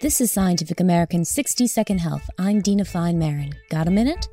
This is Scientific American's 60 Second Health. I'm Dina Fine Maron. Got a minute?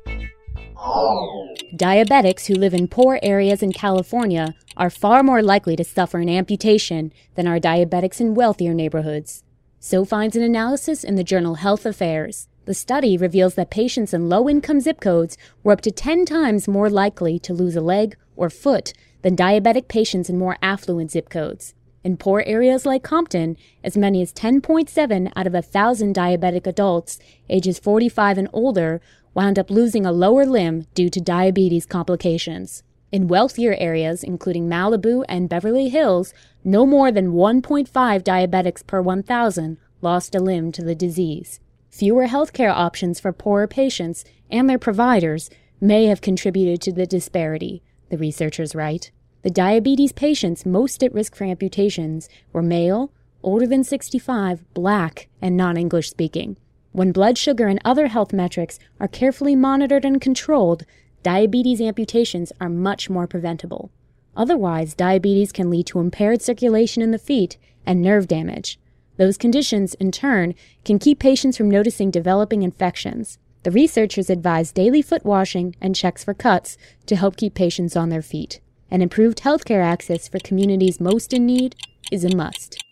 Diabetics who live in poor areas in California are far more likely to suffer an amputation than are diabetics in wealthier neighborhoods. So finds an analysis in the journal Health Affairs. The study reveals that patients in low income zip codes were up to 10 times more likely to lose a leg or foot than diabetic patients in more affluent zip codes. In poor areas like Compton, as many as 10.7 out of 1,000 diabetic adults ages 45 and older wound up losing a lower limb due to diabetes complications. In wealthier areas, including Malibu and Beverly Hills, no more than 1.5 diabetics per 1,000 lost a limb to the disease. Fewer healthcare options for poorer patients and their providers may have contributed to the disparity, the researchers write. The diabetes patients most at risk for amputations were male, older than 65, black, and non English speaking. When blood sugar and other health metrics are carefully monitored and controlled, diabetes amputations are much more preventable. Otherwise, diabetes can lead to impaired circulation in the feet and nerve damage. Those conditions, in turn, can keep patients from noticing developing infections. The researchers advise daily foot washing and checks for cuts to help keep patients on their feet. And improved healthcare access for communities most in need is a must.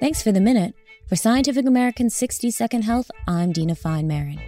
Thanks for the minute. For Scientific American's 60 Second Health, I'm Dina Fine Maron.